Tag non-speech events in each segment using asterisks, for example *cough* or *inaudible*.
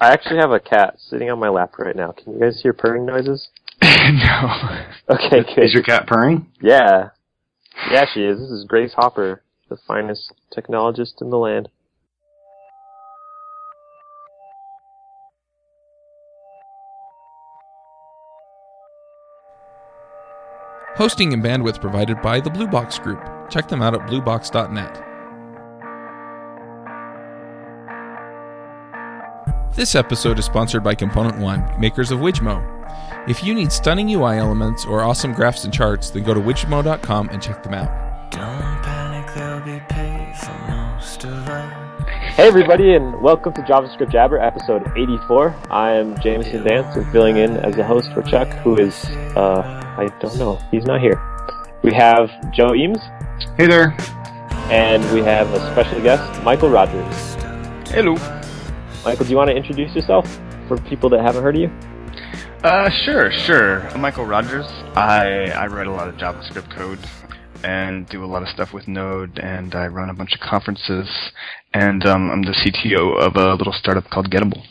I actually have a cat sitting on my lap right now. Can you guys hear purring noises? *laughs* no. Okay, good. Is your cat purring? Yeah. Yeah, she is. This is Grace Hopper, the finest technologist in the land. Hosting and bandwidth provided by the Blue Box Group. Check them out at bluebox.net. This episode is sponsored by Component One, makers of Wijmo. If you need stunning UI elements or awesome graphs and charts, then go to wijmo.com and check them out. Don't panic, there'll be pay for most of us. Hey everybody, and welcome to JavaScript Jabber, episode 84. I am Jameson Dance, and filling in as a host for Chuck, who is, uh, I don't know, he's not here. We have Joe Eames, Hey there. and we have a special guest, Mikeal Rogers. Hello. Mikeal, do you want to introduce yourself for people that haven't heard of you? Uh, sure, sure. I'm Mikeal Rogers. I I write a lot of JavaScript code and do a lot of stuff with Node, and I run a bunch of conferences, and um, I'm the CTO of a little startup called Getable.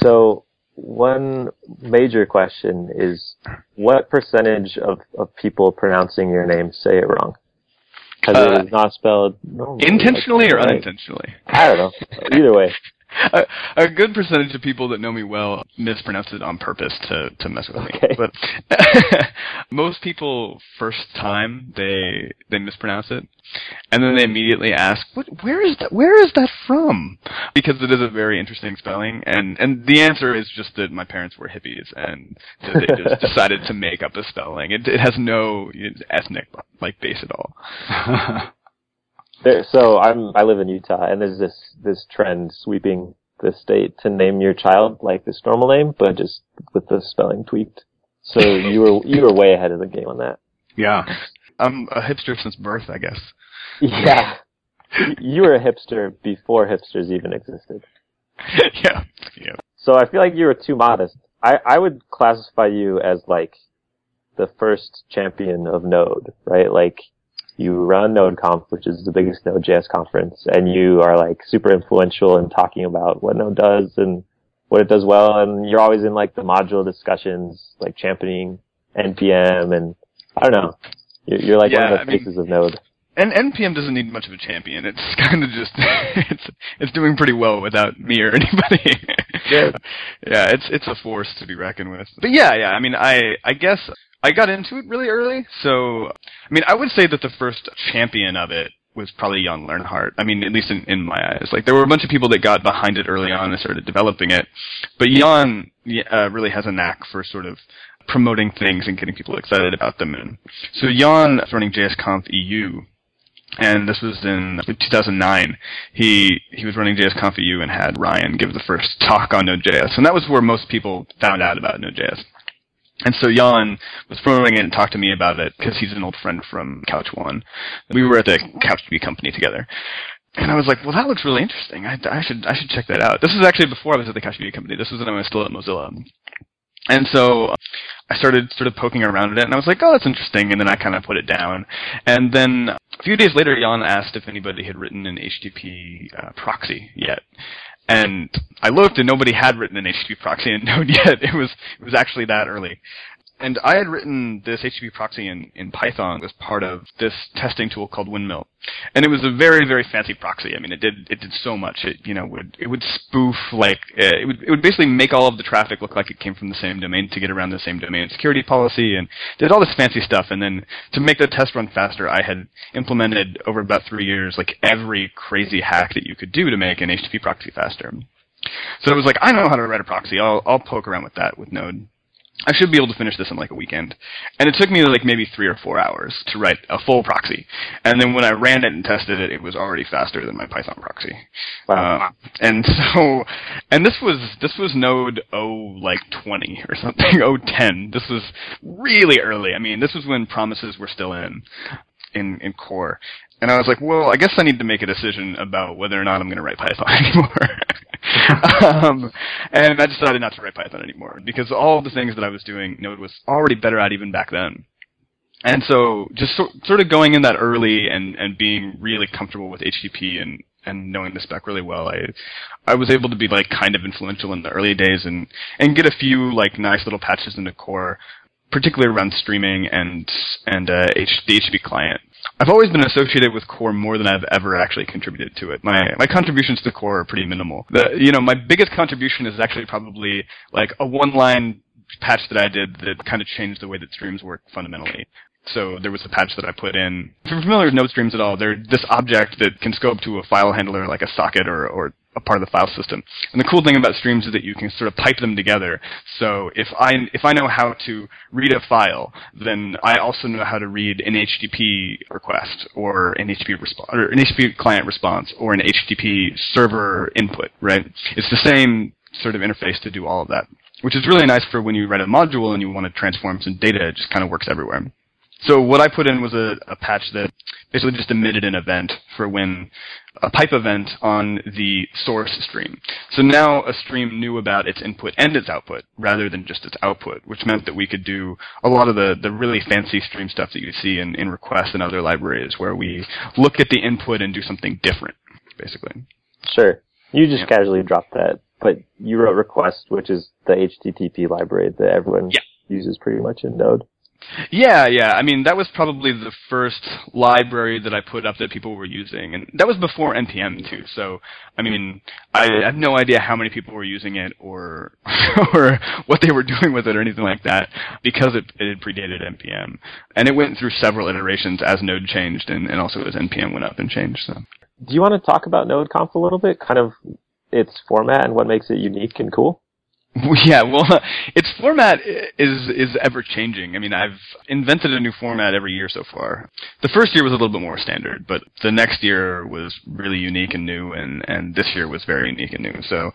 So, one major question is what percentage of, of people pronouncing your name say it wrong? Because Uh, it is not spelled normally, Intentionally or like- unintentionally? I don't know. Either way. *laughs* *laughs* a, a good percentage of people that know me well mispronounce it on purpose to, to mess with Okay. me. But *laughs* most people, first time, they they mispronounce it, and then they immediately ask, "What? Where is that? Where is that from?" Because it is a very interesting spelling, and and the answer is just that my parents were hippies, and they just *laughs* decided to make up a spelling. It it has no ethnic like base at all. There, so I'm I live in Utah, and there's this this trend sweeping the state to name your child like this normal name, but just with the spelling tweaked. So you were you were way ahead of the game on that. Yeah. I'm a hipster since birth, I guess. Yeah, you were a hipster before hipsters even existed. *laughs* yeah, yeah. So I feel like you were too modest. I, I would classify you as like the first champion of Node, right? Like you run NodeConf, which is the biggest Node.js conference, and you are like super influential in talking about what Node does and what it does well, and you're always in like the module discussions, like championing NPM, and I don't know. You're, you're like Yeah, one of the faces of Node. And NPM doesn't need much of a champion. It's *laughs* kind of just it's it's doing pretty well without me or *laughs* anybody. Yeah. yeah, it's it's a force to be reckoned with. But yeah, yeah. I mean, I I guess I got into it really early. So I mean, I would say that the first champion of it was probably Jan Lehnardt. I mean, at least in, in my eyes. Like there were a bunch of people that got behind it early on and started developing it, but Jan uh, really has a knack for sort of promoting things and getting people excited about them. And so Jan is running JSConf EU and this was in 2009. He he was running JSConf EU and had Ryan give the first talk on Node.js, and that was where most people found out about Node.js. And so Jan was promoting it and talked to me about it because he's an old friend from CouchOne. We were at the CouchDB company together. And I was like, well, that looks really interesting. I, I should I should check that out. This was actually before I was at the CouchDB company. This was when I was still at Mozilla. And so I started sort of poking around at it, and I was like, oh, that's interesting. And then I kind of put it down. And then a few days later, Jan asked if anybody had written an HTTP uh, proxy yet. And I looked, and nobody had written an HTTP proxy in *laughs* Node yet. It was it was actually that early. And I had written this HTTP proxy in, in Python as part of this testing tool called Windmill. And it was a very, very fancy proxy. I mean, it did, it did so much. It, you know, would, it would spoof, like, uh, it would, it would basically make all of the traffic look like it came from the same domain to get around the same domain security policy and did all this fancy stuff. And then to make the test run faster, I had implemented over about three years, like, every crazy hack that you could do to make an HTTP proxy faster. So it was like, I know how to write a proxy. I'll, I'll poke around with that with Node. I should be able to finish this in like a weekend. And it took me like maybe three or four hours to write a full proxy. And then when I ran it and tested it, it was already faster than my Python proxy. Wow. Uh, and *laughs* so, and this was, this was node O like 20 or something, *laughs* O 10. This was really early. I mean, this was when promises were still in, in, in core. And I was like, well, I guess I need to make a decision about whether or not I'm going to write Python *laughs* anymore. *laughs* um, and I decided not to write Python anymore because all the things that I was doing, Node was already better at even back then. And so, just so, sort of going in that early and, and being really comfortable with HTTP and, and knowing the spec really well, I I was able to be like kind of influential in the early days and and get a few like nice little patches into core, particularly around streaming and and uh, H, the HTTP client. I've always been associated with core more than I've ever actually contributed to it. My my contributions to core are pretty minimal. The you know my biggest contribution is actually probably like a one line patch that I did that kind of changed the way that streams work fundamentally. So there was a patch that I put in. If you're familiar with node streams at all, they're this object that can scope to a file handler like a socket or, or a part of the file system. And the cool thing about streams is that you can sort of pipe them together. So if I if I know how to read a file, then I also know how to read an HTTP request or an HTTP response or an HTTP client response or an HTTP server input, right? It's the same sort of interface to do all of that. Which is really nice for when you write a module and you want to transform some data, it just kind of works everywhere. So what I put in was a, a patch that basically just emitted an event for when a pipe event on the source stream. So now a stream knew about its input and its output rather than just its output, which meant that we could do a lot of the, the really fancy stream stuff that you see in, in requests and other libraries where we look at the input and do something different, basically. Sure. You just Yeah. casually dropped that, but you wrote request, which is the HTTP library that everyone Yeah. uses pretty much in Node. Yeah, yeah. I mean, that was probably the first library that I put up that people were using, and that was before NPM too. So, I mean, I have no idea how many people were using it or *laughs* or what they were doing with it or anything like that because it, it predated NPM, and it went through several iterations as Node changed and, and also as NPM went up and changed. So. Do you want to talk about NodeConf a little bit? Kind of its format and what makes it unique and cool? *laughs* Yeah, well, *laughs* its format is is ever changing. I mean, I've invented a new format every year so far. The first year was a little bit more standard, but the next year was really unique and new, and and this year was very unique and new. So,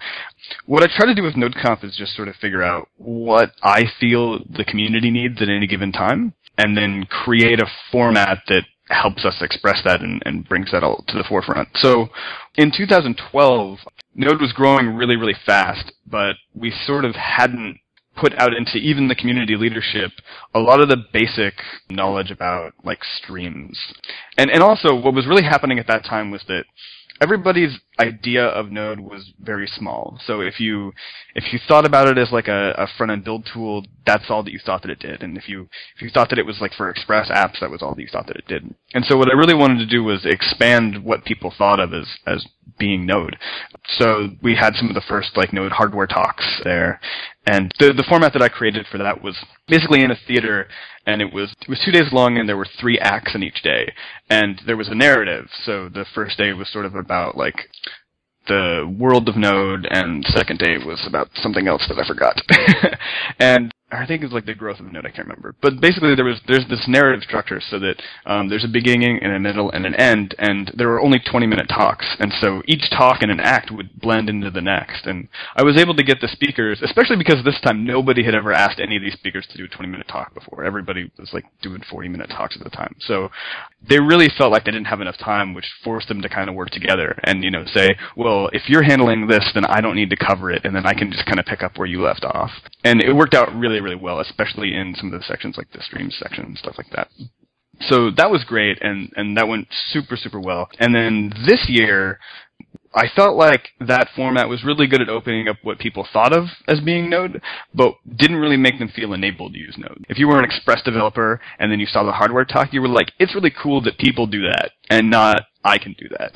what I try to do with NodeConf is just sort of figure out what I feel the community needs at any given time, and then create a format that helps us express that and, and brings that all to the forefront. So, in 2012, Node was growing really, really fast, but we sort of hadn't put out into even the community leadership a lot of the basic knowledge about like streams. And and also what was really happening at that time was that everybody's idea of Node was very small. So if you if you thought about it as like a, a front end build tool, that's all that you thought that it did. And if you if you thought that it was like for Express apps, that was all that you thought that it did. And so what I really wanted to do was expand what people thought of as as being Node. So we had some of the first like Node hardware talks there. And the the format that I created for that was basically in a theater and it was it was two days long and there were three acts in each day. And there was a narrative. So the first day was sort of about like the world of Node, and second day was about something else that I forgot. *laughs* and I think it's like the growth of Node. I can't remember. But basically, there was there's this narrative structure so that um, there's a beginning and a middle and an end, and there were only 20 minute talks, and so each talk and an act would blend into the next. And I was able to get the speakers, especially because this time nobody had ever asked any of these speakers to do a 20 minute talk before. Everybody was like doing 40 minute talks at the time, so they really felt like they didn't have enough time, which forced them to kind of work together and you know say, well, if you're handling this, then I don't need to cover it, and then I can just kind of pick up where you left off. And it worked out really, really well, especially in some of the sections like the stream section and stuff like that. So that was great, and and that went super, super well. And then this year. I felt like that format was really good at opening up what people thought of as being Node, but didn't really make them feel enabled to use Node. If you were an Express developer and then you saw the hardware talk, you were like, it's really cool that people do that and not I can do that.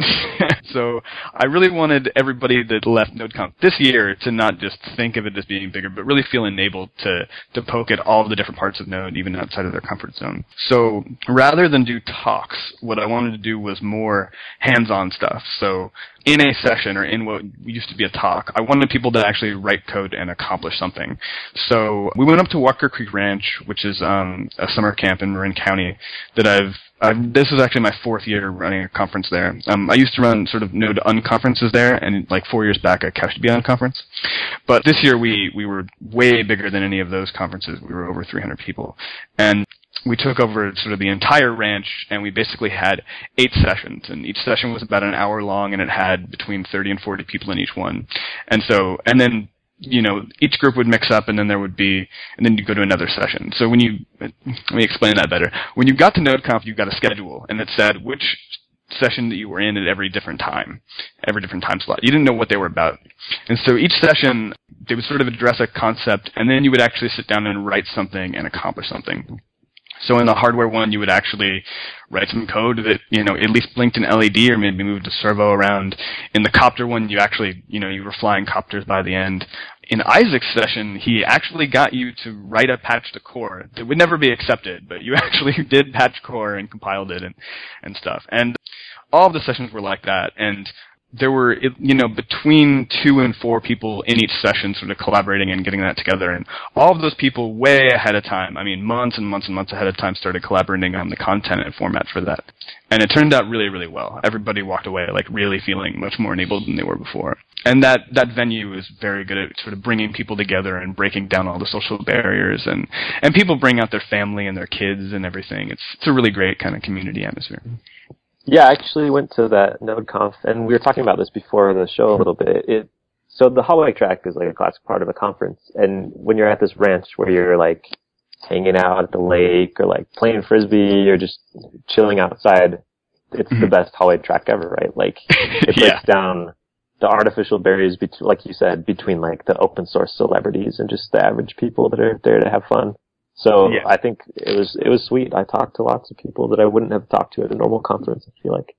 *laughs* so I really wanted everybody that left NodeConf this year to not just think of it as being bigger, but really feel enabled to, to poke at all the different parts of Node, even outside of their comfort zone. So rather than do talks, what I wanted to do was more hands-on stuff. So in a session or in what used to be a talk, I wanted people to actually write code and accomplish something. So we went up to Walker Creek Ranch, which is um, a summer camp in Marin County that I've I've, this is actually my fourth year running a conference there. Um, I used to run sort of Node unconferences there, and like four years back, I couched to be on conference. But this year, we we were way bigger than any of those conferences. We were over 300 people, and we took over sort of the entire ranch, and we basically had eight sessions, and each session was about an hour long, and it had between 30 and 40 people in each one, and so and then you know, each group would mix up and then there would be, and then you go to another session. So when you, let me explain that better. When you got to NodeConf, you got a schedule and it said which session that you were in at every different time, every different time slot. You didn't know what they were about. And so each session, they would sort of address a concept, and then you would actually sit down and write something and accomplish something. So in the hardware one, you would actually write some code that, you know, at least blinked an LED or maybe moved a servo around. In the copter one, you actually, you know, you were flying copters by the end. In Isaac's session, he actually got you to write a patch to core that would never be accepted, but you *laughs* actually did patch core and compiled it and, and stuff. And all of the sessions were like that. And there were, you know, between two and four people in each session sort of collaborating and getting that together. And all of those people way ahead of time, I mean, months and months and months ahead of time started collaborating on the content and format for that. And it turned out really, really well. Everybody walked away like really feeling much more enabled than they were before. And that, that venue is very good at sort of bringing people together and breaking down all the social barriers and, and people bring out their family and their kids and everything. It's, it's a really great kind of community atmosphere. Yeah, I actually went to that NodeConf, and we were talking about this before the show a little bit. It so the hallway track is like a classic part of a conference, and when you're at this ranch where you're like hanging out at the lake or like playing frisbee or just chilling outside, it's the Mhm. best hallway track ever, right? Like *laughs* it breaks Yeah. down the artificial barriers between, like you said, between like the open source celebrities and just the average people that are there to have fun. So Yeah. I think it was it was sweet. I talked to lots of people that I wouldn't have talked to at a normal conference. I feel like.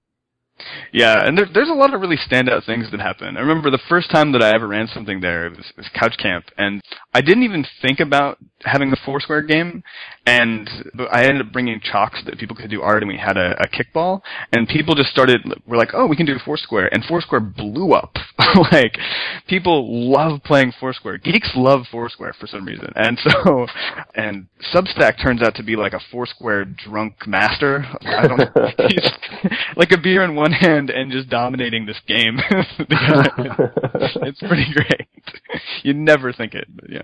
Yeah, and there, there's a lot of really standout things that happen. I remember the first time that I ever ran something there, it was, it was Couch Camp, and I didn't even think about having the Foursquare game, and but I ended up bringing chalk so that people could do art, and we had a, a kickball, and people just started, were like, oh, we can do Foursquare, and Foursquare blew up. *laughs* like, people love playing Foursquare. Geeks love Foursquare for some reason, and so, *laughs* and Substack turns out to be like a Foursquare drunk master. I don't he's *laughs* like a beer in one hand and just dominating this game. *laughs* *laughs* it's pretty great. *laughs* You'd never think it, but yeah.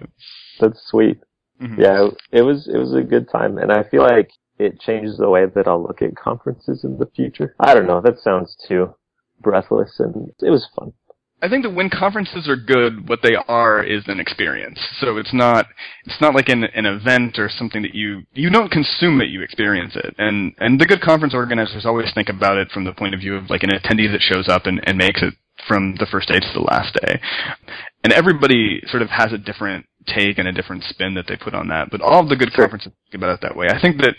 That's sweet. Mhm. Yeah, it was it was a good time, and I feel like it changes the way that I'll look at conferences in the future. I don't know. That sounds too breathless, and it was fun. I think that when conferences are good, what they are is an experience. So it's not it's not like an an event or something that you you don't consume it, you experience it. And and the good conference organizers always think about it from the point of view of like an attendee that shows up and, and makes it from the first day to the last day. And everybody sort of has a different take and a different spin that they put on that. But all of the good Sure. conferences think about it that way. I think that,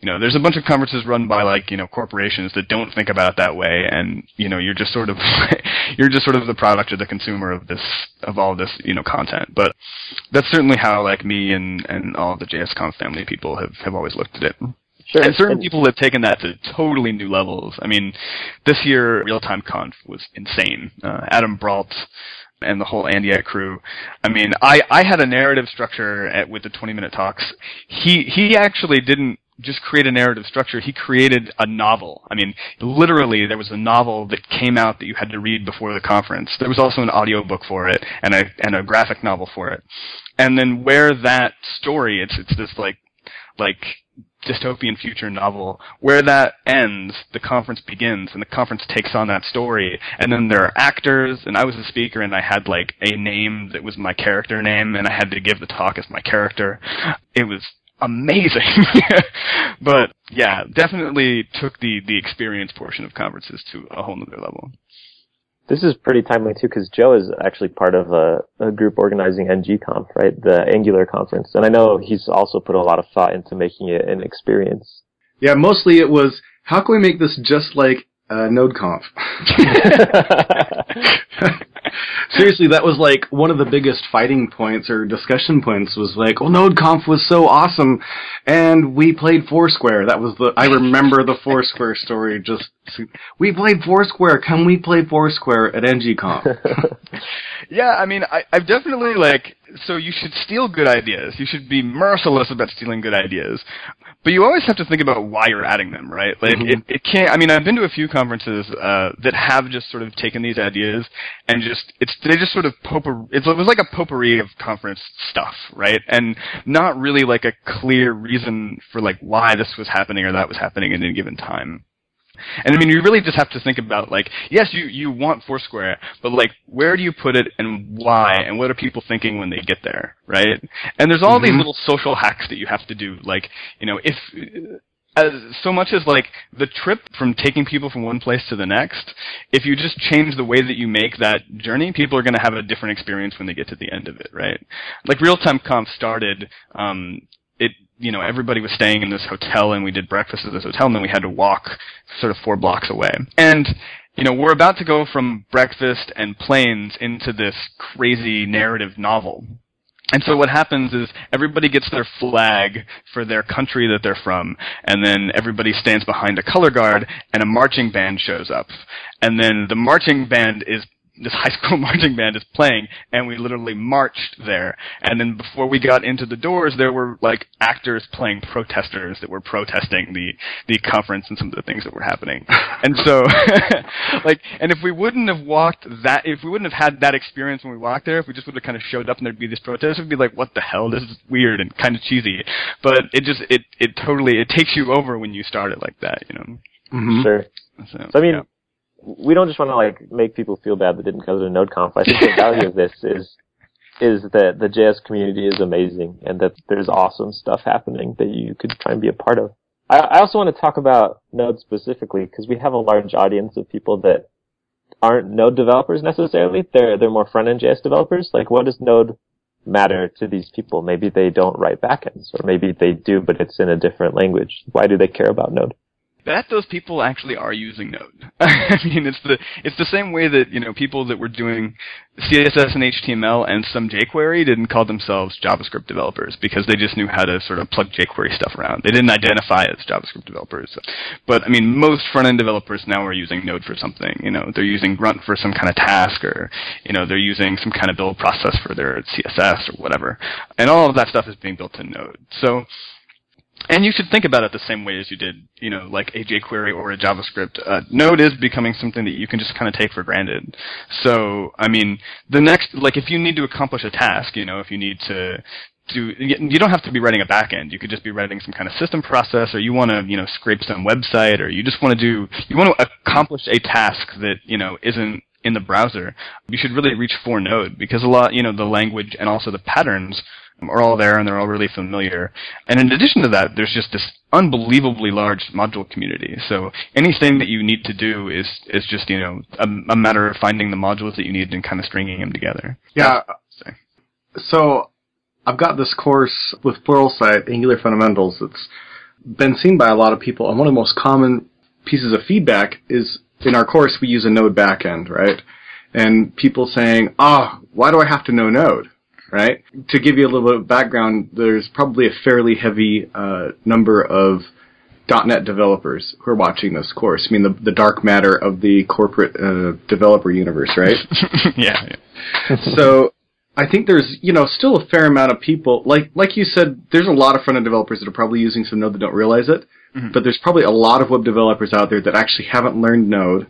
you know, there's a bunch of conferences run by like, you know, corporations that don't think about it that way and, you know, you're just sort of *laughs* you're just sort of the product or the consumer of this of all this, you know, content. But that's certainly how like me and, and all the JSConf family people have, have always looked at it. Sure. And certain people have taken that to totally new levels. I mean, this year Real Time Conf was insane. Uh, Adam Brault and the whole &yet crew. I mean, I, I had a narrative structure at, with the 20 minute talks. He, he actually didn't just create a narrative structure. He created a novel. I mean, literally there was a novel that came out that you had to read before the conference. There was also an audiobook for it and a, and a graphic novel for it. And then where that story, it's, it's this like, like dystopian future novel where that ends the conference begins and the conference takes on that story and then there are actors and i was a speaker and i had like a name that was my character name and i had to give the talk as my character. It was amazing. *laughs* But yeah definitely took the the experience portion of conferences to a whole nother level This is pretty timely too, because Joe is actually part of a, a group organizing NGConf, right? The Angular conference, and I know he's also put a lot of thought into making it an experience. Yeah, mostly it was how can we make this just like uh, NodeConf? *laughs* *laughs* *laughs* Seriously, that was like one of the biggest fighting points or discussion points was like, oh, well, NodeConf was so awesome, and we played Foursquare. That was the I remember the Foursquare *laughs* story. Just we played Foursquare. Can we play Foursquare at NGConf? *laughs* Yeah, I mean, I, I've definitely like. So you should steal good ideas. You should be merciless about stealing good ideas, but you always have to think about why you're adding them, right? Like Mhm. it, it can't. I mean, I've been to a few conferences uh, that have just sort of taken these ideas and just it's they just sort of potpourri. It was like a potpourri of conference stuff, right? And not really like a clear reason for like why this was happening or that was happening at any given time. And I mean, you really just have to think about like, yes, you you want Foursquare, but like, where do you put it and why, and what are people thinking when they get there, right? And there's all these Mhm. little social hacks that you have to do, like, you know, if as so much as like the trip from taking people from one place to the next, if you just change the way that you make that journey, people are going to have a different experience when they get to the end of it, right? Like real time comp started, um, you know everybody was staying in this hotel and we did breakfast at this hotel and then we had to walk sort of four blocks away and you know we're about to go from breakfast and planes into this crazy narrative novel and so what happens is everybody gets their flag for their country that they're from, and then everybody stands behind a color guard, and a marching band shows up. And then the marching band is this *laughs* high school marching band is playing and we literally marched there and then before we got into the doors there were like actors playing protesters that were protesting the the conference and some of the things that were happening *laughs* and so *laughs* like and if we wouldn't have walked that if we wouldn't have had that experience when we walked there if we just would have kind of showed up and there'd be this protest it'd be like what the hell this is weird and kind of cheesy but it just it it totally it takes you over when you start it like that you know Mhm. Sure. so, So I mean, yeah. We don't just want to like make people feel bad that didn't go to NodeConf. I think the *laughs* value of this is is that the JS community is amazing and that there's awesome stuff happening that you could try and be a part of. I, I also want to talk about Node specifically because we have a large audience of people that aren't Node developers necessarily. They're they're more front end JS developers. Like, what does Node matter to these people? Maybe they don't write backends, or maybe they do, but it's in a different language. Why do they care about Node? Bet those people actually are using Node. *laughs* I mean, it's the it's the same way that you know people that were doing CSS and HTML and some jQuery didn't call themselves JavaScript developers because they just knew how to sort of plug jQuery stuff around. They didn't identify as JavaScript developers. But I mean, most front end developers now are using Node for something. You know, they're using Grunt for some kind of task, or you know, they're using some kind of build process for their CSS or whatever. And all of that stuff is being built in Node. So and you should think about it the same way as you did, you know, like a jQuery or a JavaScript. Uh, Node is becoming something that you can just kind of take for granted. So, I mean, the next, like, if you need to accomplish a task, you know, if you need to do, you don't have to be writing a backend. You could just be writing some kind of system process, or you want to, you know, scrape some website, or you just want to do, you want to accomplish a task that, you know, isn't in the browser. You should really reach for Node because a lot, you know, the language and also the patterns are all there and they're all really familiar. And in addition to that, there's just this unbelievably large module community. So anything that you need to do is is just you know a, a matter of finding the modules that you need and kind of stringing them together. Yeah. So- So I've got this course with Pluralsight, Angular Fundamentals. It's been seen by a lot of people, and one of the most common pieces of feedback is in our course we use a Node backend, right? And people saying, "Ah, why do I have to know Node?" Right? To give you a little bit of background, there's probably a fairly heavy uh, number of .NET developers who are watching this course. I mean, the, the dark matter of the corporate uh, developer universe, right? *laughs* yeah, yeah. so I think there's you know still a fair amount of people like like you said there's a lot of front end developers that are probably using some Node that don't realize it, Mhm. but there's probably a lot of web developers out there that actually haven't learned Node,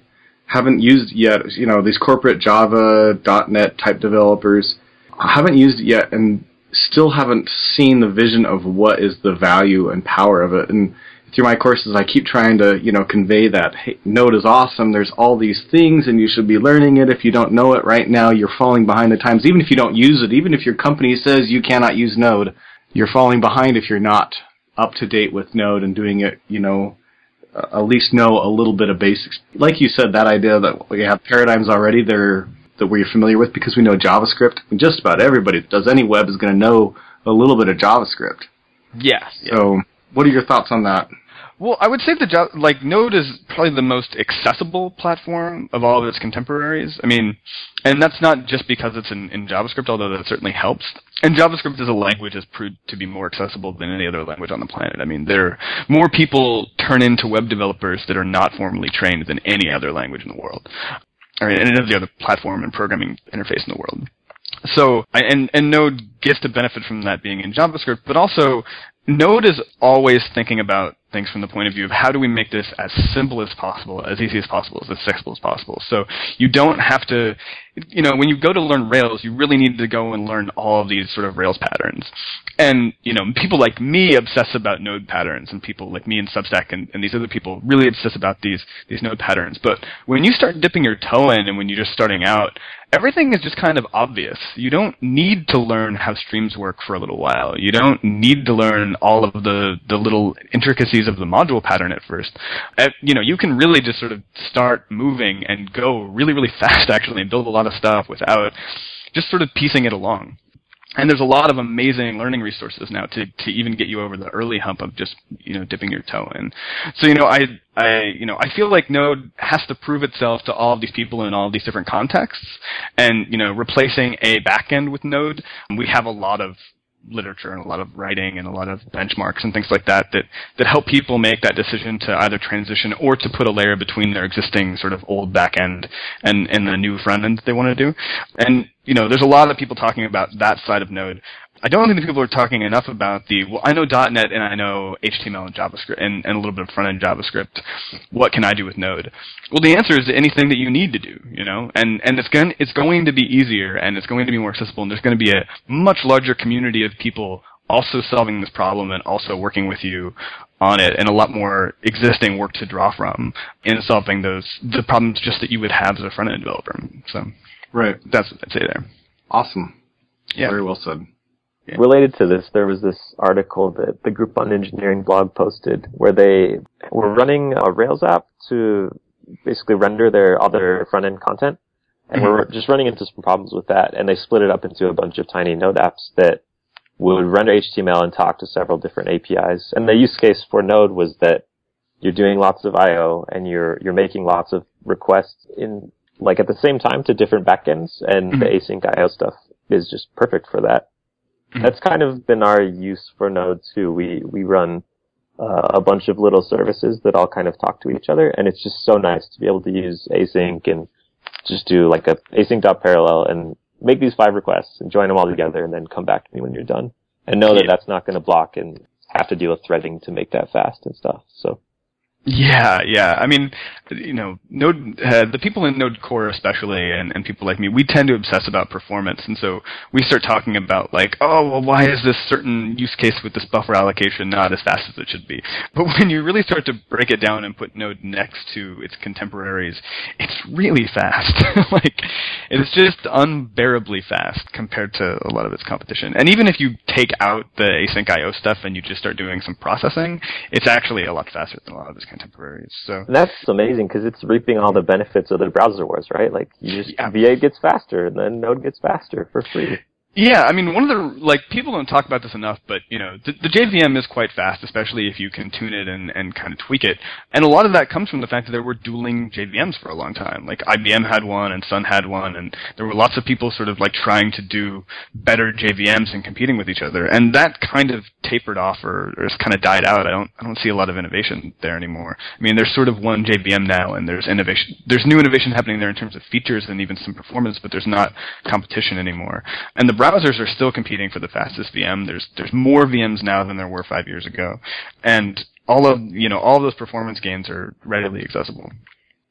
haven't used yet. You know these corporate Java .NET type developers haven't used it yet and still haven't seen the vision of what is the value and power of it and through my courses, I keep trying to, you know, convey that hey, Node is awesome. There's all these things, and you should be learning it. If you don't know it right now, you're falling behind the times. Even if you don't use it, even if your company says you cannot use Node, you're falling behind if you're not up to date with Node and doing it, you know, at least know a little bit of basics. Like you said, that idea that we have paradigms already there that we're familiar with because we know JavaScript. Just about everybody that does any web is going to know a little bit of JavaScript. Yeah. So, what are your thoughts on that? Well, I would say the jo- like Node is probably the most accessible platform of all of its contemporaries. I mean, and that's not just because it's in, in JavaScript, although that certainly helps. And JavaScript as a language has proved to be more accessible than any other language on the planet. I mean, there more people turn into web developers that are not formally trained than any other language in the world, or any other other platform and programming interface in the world. So, and and Node gets to benefit from that being in JavaScript, but also Node is always thinking about things from the point of view of how do we make this as simple as possible, as easy as possible, as accessible as possible. So you don't have to, you know, when you go to learn Rails, you really need to go and learn all of these sort of Rails patterns. And, you know, people like me obsess about node patterns and people like me and Substack and, and these other people really obsess about these, these node patterns. But when you start dipping your toe in and when you're just starting out everything is just kind of obvious. You don't need to learn how streams work for a little while. You don't need to learn all of the, the little intricacies of the module pattern at first. Uh, you know, you can really just sort of start moving and go really, really *laughs* fast actually and build a lot of stuff without just sort of piecing it along and there's a lot of amazing learning resources now to, to even get you over the early hump of just you know dipping your toe in. So you know I I you know I feel like Node has to prove itself to all of these people in all of these different contexts, and you know replacing a backend with Node, we have a lot of literature and a lot of writing and a lot of benchmarks and things like that that that help people make that decision to either transition or to put a layer between their existing sort of old back end and and the new front end that they want to do. And you know, there's a lot of people talking about that side of Node. I don't think people are talking enough about the, well, I know .NET and I know HTML and JavaScript and, and a little bit of front-end JavaScript. What can I do with Node? Well, the answer is anything that you need to do, you know, and, and it's going, it's going to be easier and it's going to be more accessible and there's going to be a much larger community of people also solving this problem and also working with you on it and a lot more existing work to draw from in solving those, the problems just that you would have as a front-end developer. So. Right. That's what I'd say there. Awesome. Yeah. Very well said. Yeah. Related to this, there was this article that the Groupon Engineering blog posted where they were running a Rails app to basically render their other front end content. And Mm-hmm. we're just running into some problems with that. And they split it up into a bunch of tiny Node apps that would render HTML and talk to several different APIs. And the use case for Node was that you're doing lots of I/O and you're you're making lots of requests in like at the same time to different backends, and the async I/O stuff is just perfect for that. Mhm. That's kind of been our use for Node too. We we run uh, a bunch of little services that all kind of talk to each other, and it's just so nice to be able to use async and just do like a async.parallel and make these five requests and join them all together, and then come back to me when you're done, and know that Yeah. that's not going to block and have to deal with threading to make that fast and stuff. So Yeah, yeah. I mean, you know, Node, uh, the people in Node Core especially, and, and people like me, we tend to obsess about performance, and so we start talking about like, oh, well, why is this certain use case with this buffer allocation not as fast as it should be? But *laughs* when you really start to break it down and put Node next to its contemporaries, it's really fast. *laughs* like, it's just unbearably fast compared to a lot of its competition. And even if you take out the async IO stuff and you just start doing some processing, it's actually a lot faster than a lot of its contemporaries. So and that's amazing because it's reaping all the benefits of the browser wars, right? Like you just Yeah. V8 gets faster, and then Node gets faster for free. Yeah, I mean, one of the like people don't talk about this enough, but you know, the, the JVM is quite fast, especially if you can tune it and, and kind of tweak it. And a lot of that comes from the fact that there were dueling JVMs for a long time. Like IBM had one, and Sun had one, and there were lots of people sort of like trying to do better JVMs and competing with each other. And that kind of tapered off, or, or just kind of died out. I don't I don't see a lot of innovation there anymore. I mean, there's sort of one JVM now, and there's innovation. There's new innovation happening there in terms of features and even some performance, but there's not competition anymore. And the browsers are still competing for the fastest VM. There's there's more VMs now than there were five years ago, and all of you know all of those performance gains are readily accessible.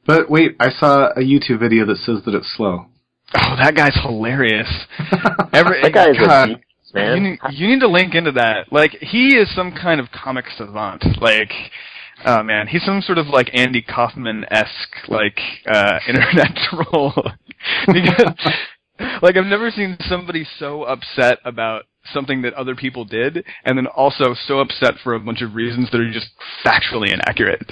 But wait, I saw a YouTube video that says that it's slow. Oh, that guy's hilarious. *laughs* Every, That guy is God, a genius, man. You need, you need to link into that. Like he is some kind of comic savant. Like. Oh man, he's some sort of like Andy Kaufman esque like uh *laughs* internet troll. *laughs* because *laughs* like I've never seen somebody so upset about something that other people did and then also so upset for a bunch of reasons that are just factually inaccurate. *laughs*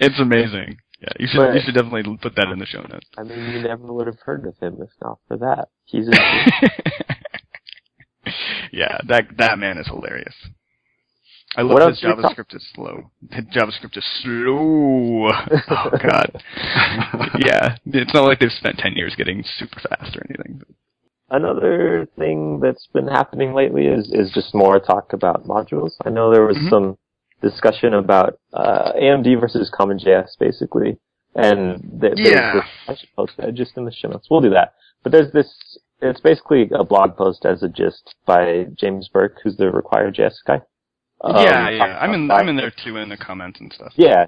it's amazing. Yeah, you should But- you should definitely put that in the show notes. I mean, you never would have heard of him if not for that. He's a *laughs* yeah, that that man is hilarious. I love What that JavaScript is slow. *laughs* JavaScript is slow. Oh god. *laughs* yeah, it's not like they've spent ten years getting super fast or anything. Another thing that's been happening lately is is just more talk about modules. I know there was Mhm. some discussion about uh, AMD versus CommonJS, basically, and th- there's Yeah. this, I should post that just in the show notes. We'll do that. But there's this. It's basically a blog post as a gist by James Burke, who's the Require.js guy. Um, yeah, yeah. I'm in I'm in there too in the comments and stuff. Yeah.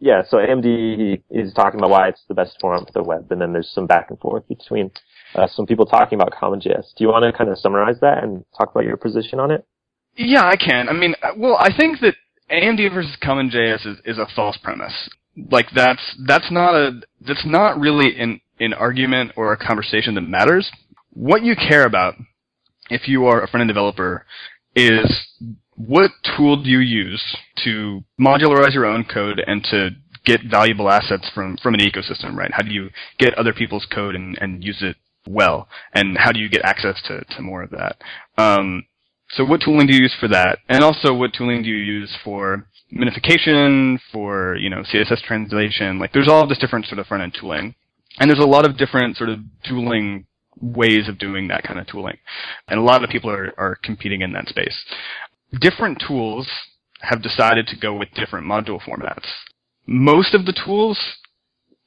Yeah, so AMD is talking about why it's the best form for the web, and then there's some back and forth between uh, some people talking about CommonJS. Do you want to kind of summarize that and talk about your position on it? Yeah, I can. I mean, uh, well, I think that AMD versus CommonJS is, is a false premise. Like that's that's not a that's not really an an argument or a conversation that matters. What you care about, if you are a front end developer, is what tool do you use to modularize your own code and to get valuable assets from, from an ecosystem, right? How do you get other people's code and, and use it well? And how do you get access to, to more of that? Um, so what tooling do you use for that? And also what tooling do you use for minification, for, you know, CSS translation? Like there's all this different sort of front end tooling. And there's a lot of different sort of tooling ways of doing that kind of tooling. And a lot of people are, are competing in that space. Different tools have decided to go with different module formats. Most of the tools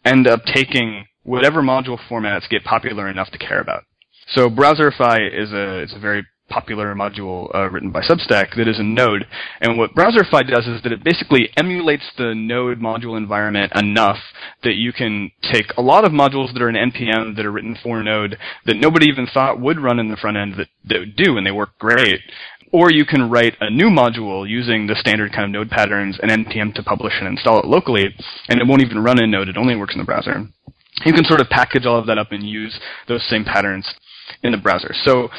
end up taking whatever module formats get popular enough to care about. So Browserify is a, is a very popular module uh, written by Substack that is in Node. And what Browserify does is that it basically emulates the Node module environment enough that you can take a lot of modules that are in NPM that are written for Node that nobody even thought would run in the front end that, that do, and they work great. Or you can write a new module using the standard kind of Node patterns and NPM to publish and install it locally, and it won't even run in Node, it only works in the browser. You can sort of package all of that up and use those same patterns in the browser. So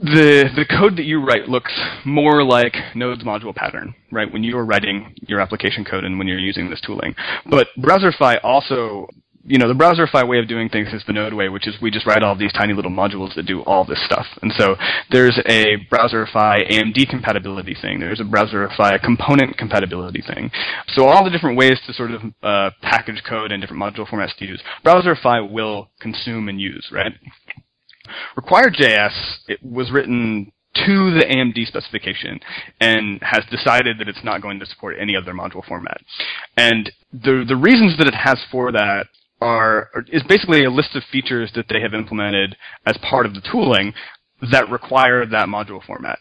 the the code that you write looks more like Node's module pattern, right? When you are writing your application code and when you're using this tooling. But Browserify also you know, the Browserify way of doing things is the Node way, which is we just write all these tiny little modules that do all this stuff. And so there's a Browserify AMD compatibility thing. There's a Browserify component compatibility thing. So all the different ways to sort of uh, package code and different module formats to use, Browserify will consume and use, right? Require.js it was written to the AMD specification and has decided that it's not going to support any other module format. And the the reasons that it has for that are is basically a list of features that they have implemented as part of the tooling that require that module format.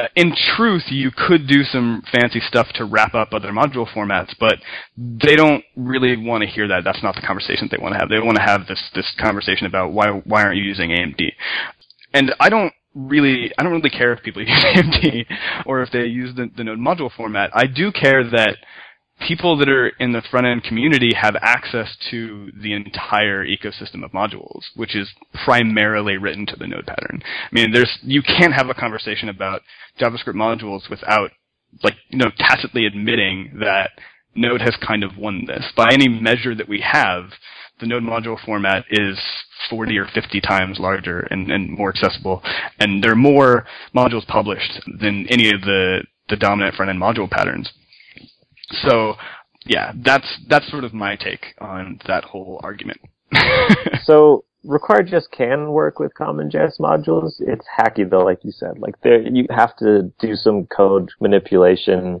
Uh, in truth, you could do some fancy stuff to wrap up other module formats, but they don't really want to hear that. That's not the conversation they want to have. They want to have this this conversation about why why aren't you using AMD? And I don't really I don't really care if people *laughs* use AMD or if they use the, the node module format. I do care that people that are in the front end community have access to the entire ecosystem of modules, which is primarily written to the node pattern. I mean, there's you can't have a conversation about JavaScript modules without like you know tacitly admitting that Node has kind of won this. By any measure that we have, the Node module format is 40 or 50 times larger and, and more accessible, and there are more modules published than any of the the dominant front end module patterns. So, yeah, that's that's sort of my take on that whole argument. *laughs* so Require.js can work with CommonJS modules. It's hacky though, like you said. Like there, you have to do some code manipulation.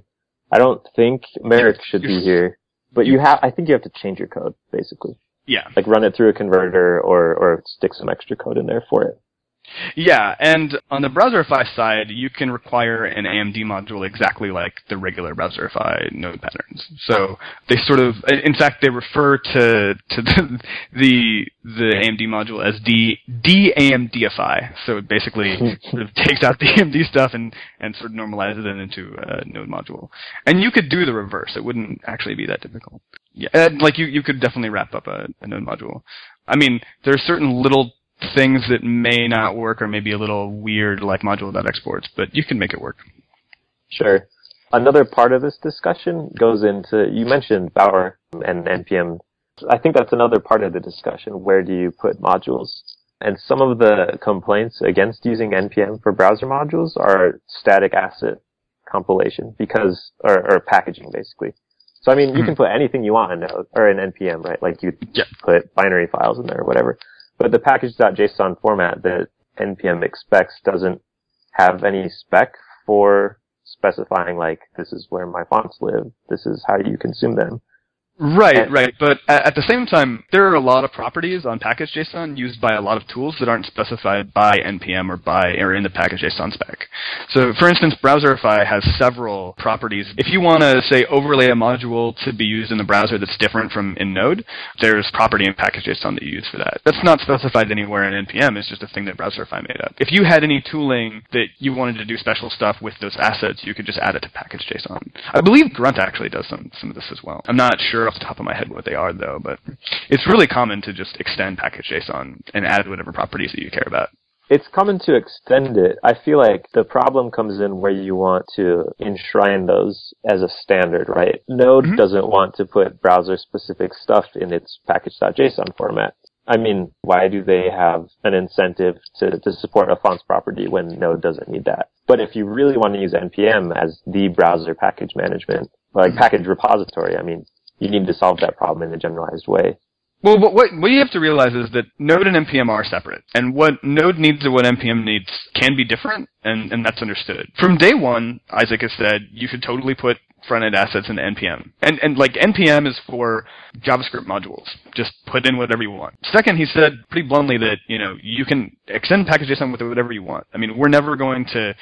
I don't think Merrick should be here, but you have. I think you have to change your code basically. Yeah. Like run it through a converter or or stick some extra code in there for it. Yeah, and on the Browserify side, you can require an AMD module exactly like the regular Browserify node patterns. So they sort of, in fact, they refer to to *laughs* the the, the AMD module as D de-AMDify. So it basically *laughs* sort of takes out the AMD stuff and and sort of normalizes it into a node module. And you could do the reverse. It wouldn't actually be that difficult. Yeah, like you you could definitely wrap up a, a node module. I mean, there are certain little things that may not work or maybe a little weird like module.exports, but you can make it work. Sure. Another part of this discussion goes into, you mentioned Bower and NPM. I think that's another part of the discussion. Where do you put modules? And some of the complaints against using NPM for browser modules are static asset compilation because, or, or packaging basically. So I mean, you hmm. can put anything you want in Node or in NPM, right? Like you Yeah. put binary files in there or whatever. But the package.json format that NPM expects doesn't have any spec for specifying like this is where my fonts live, this is how you consume them. Right, right. But at, the same time, there are a lot of properties on package.json used by a lot of tools that aren't specified by NPM or by or in the package.json spec. So, for instance, Browserify has several properties. If you want to say overlay a module to be used in the browser that's different from in Node, there's property in package.json that you use for that. That's not specified anywhere in NPM. It's just a thing that Browserify made up. If you had any tooling that you wanted to do special stuff with those assets, you could just add it to package.json. I believe Grunt actually does some some of this as well. I'm not sure off the top of my head what they are though, but it's really common to just extend package.json and add whatever properties that you care about. It's common to extend it. I feel like the problem comes in where you want to enshrine those as a standard, right? Node Mhm. doesn't want to put browser specific stuff in its package.json format. I mean, why do they have an incentive to, to support a fonts property when Node doesn't need that? But if you really want to use NPM as the browser package management, like package repository, I mean, you need to solve that problem in a generalized way. Well, what, what you have to realize is that Node and NPM are separate, and what Node needs and what NPM needs can be different, and, and that's understood. From day one, Isaac has said you should totally put front end assets into NPM, and and like NPM is for JavaScript modules. Just put in whatever you want. Second, he said pretty bluntly that you know you can extend package.json with whatever you want. I mean, we're never going to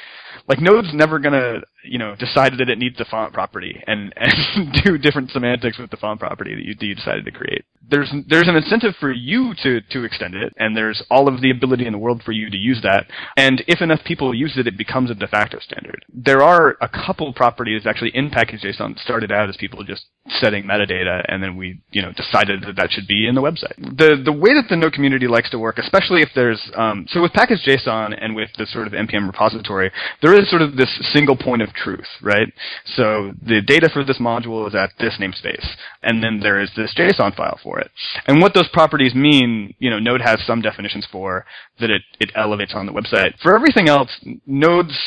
like Node's never gonna you know decide that it needs a font property and *laughs* and do different semantics with the font property that you, that you decided to create. There's there's an incentive for you to to extend it, and there's all of the ability in the world for you to use that. And if enough people use it, it becomes a de facto standard. There are a couple properties actually in package.json that started out as people just setting metadata, and then we you know decided that that should be in the website. The the way that the Node community likes to work, especially if there's um, so with package.json and with the sort of npm repository, there is sort of this single point of truth, right? So the data for this module is at this namespace, and then there is this JSON file for it. And what those properties mean, you know, Node has some definitions for that it, it elevates on the website. For everything else, Node's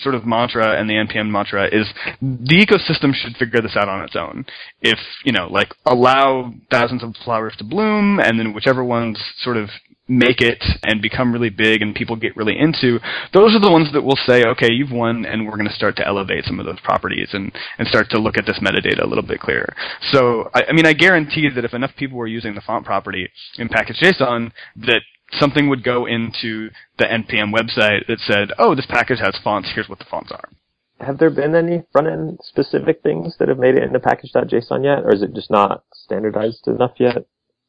sort of mantra and the npm mantra is the ecosystem should figure this out on its own. If, you know, like allow thousands of flowers to bloom and then whichever ones sort of make it and become really big and people get really into, those are the ones that will say, okay, you've won and we're going to start to elevate some of those properties and, and start to look at this metadata a little bit clearer. So, I, I mean, I guarantee that if enough people were using the font property in package.json, that something would go into the NPM website that said, oh, this package has fonts, here's what the fonts are. Have there been any front end specific things that have made it into package.json yet, or is it just not standardized enough yet?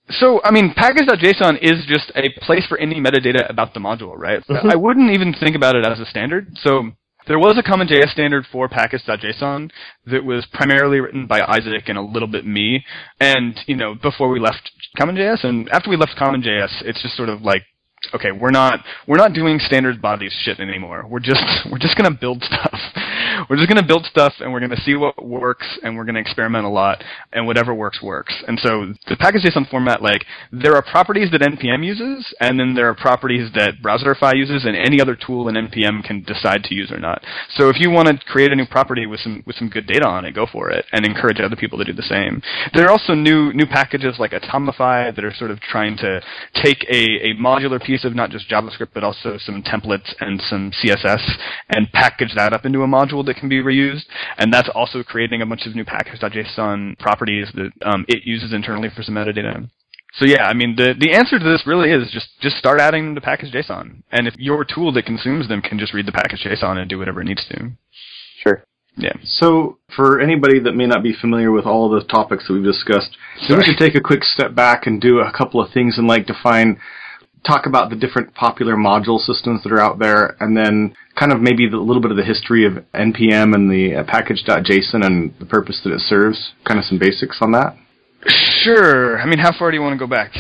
So, I mean, package.json is just a place for any metadata about the module, right? Mhm. I wouldn't even think about it as a standard. So, there was a CommonJS standard for package.json that was primarily written by Isaac and a little bit me. And, you know, before we left CommonJS and after we left CommonJS, it's just sort of like, okay, we're not, we're not doing standards bodies shit anymore. We're just, *laughs* we're just gonna build stuff. We're just gonna build stuff and we're gonna see what works and we're gonna experiment a lot and whatever works works. And so the package.json format, like, there are properties that NPM uses and then there are properties that Browserify uses and any other tool in NPM can decide to use or not. So if you want to create a new property with some, with some good data on it, go for it and encourage other people to do the same. There are also new, new packages like Atomify that are sort of trying to take a, a modular piece of not just JavaScript but also some templates and some CSS and package that up into a module that can be reused. And that's also creating a bunch of new package.json properties that um, it uses internally for some metadata. So yeah, I mean the the answer to this really is just just start adding them to package.json. And if your tool that consumes them can just read the package.json and do whatever it needs to. Sure. Yeah. So, for anybody that may not be familiar with all of the topics that we've discussed, maybe we should take a quick step back and do a couple of things and like define, talk about the different popular module systems that are out there, and then kind of maybe the, a little bit of the history of NPM and the uh, package.json and the purpose that it serves. Kind of some basics on that. Sure. I mean, how far do you want to go back?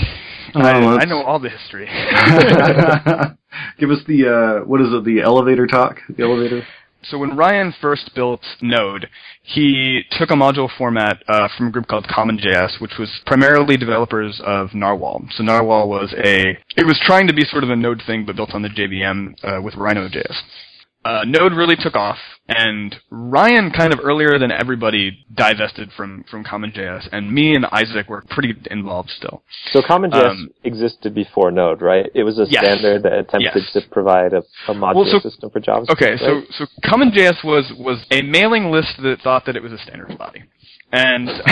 Oh, I, I know all the history. *laughs* *laughs* Give us the uh, what is it? The elevator talk. The elevator. So when Ryan first built Node, he took a module format uh, from a group called CommonJS, which was primarily developers of Narwhal. So Narwhal was a, it was trying to be sort of a Node thing, but built on the JVM uh, with Rhino.js. Uh, Node really took off, and Ryan kind of earlier than everybody divested from from CommonJS, and me and Isaac were pretty involved still. So CommonJS Um, existed before Node, right? It was a Yes. standard that attempted Yes. to provide a, a modular Well, so- system for JavaScript. Okay, so right? so CommonJS was was a mailing list that thought that it was a standard body, and *laughs*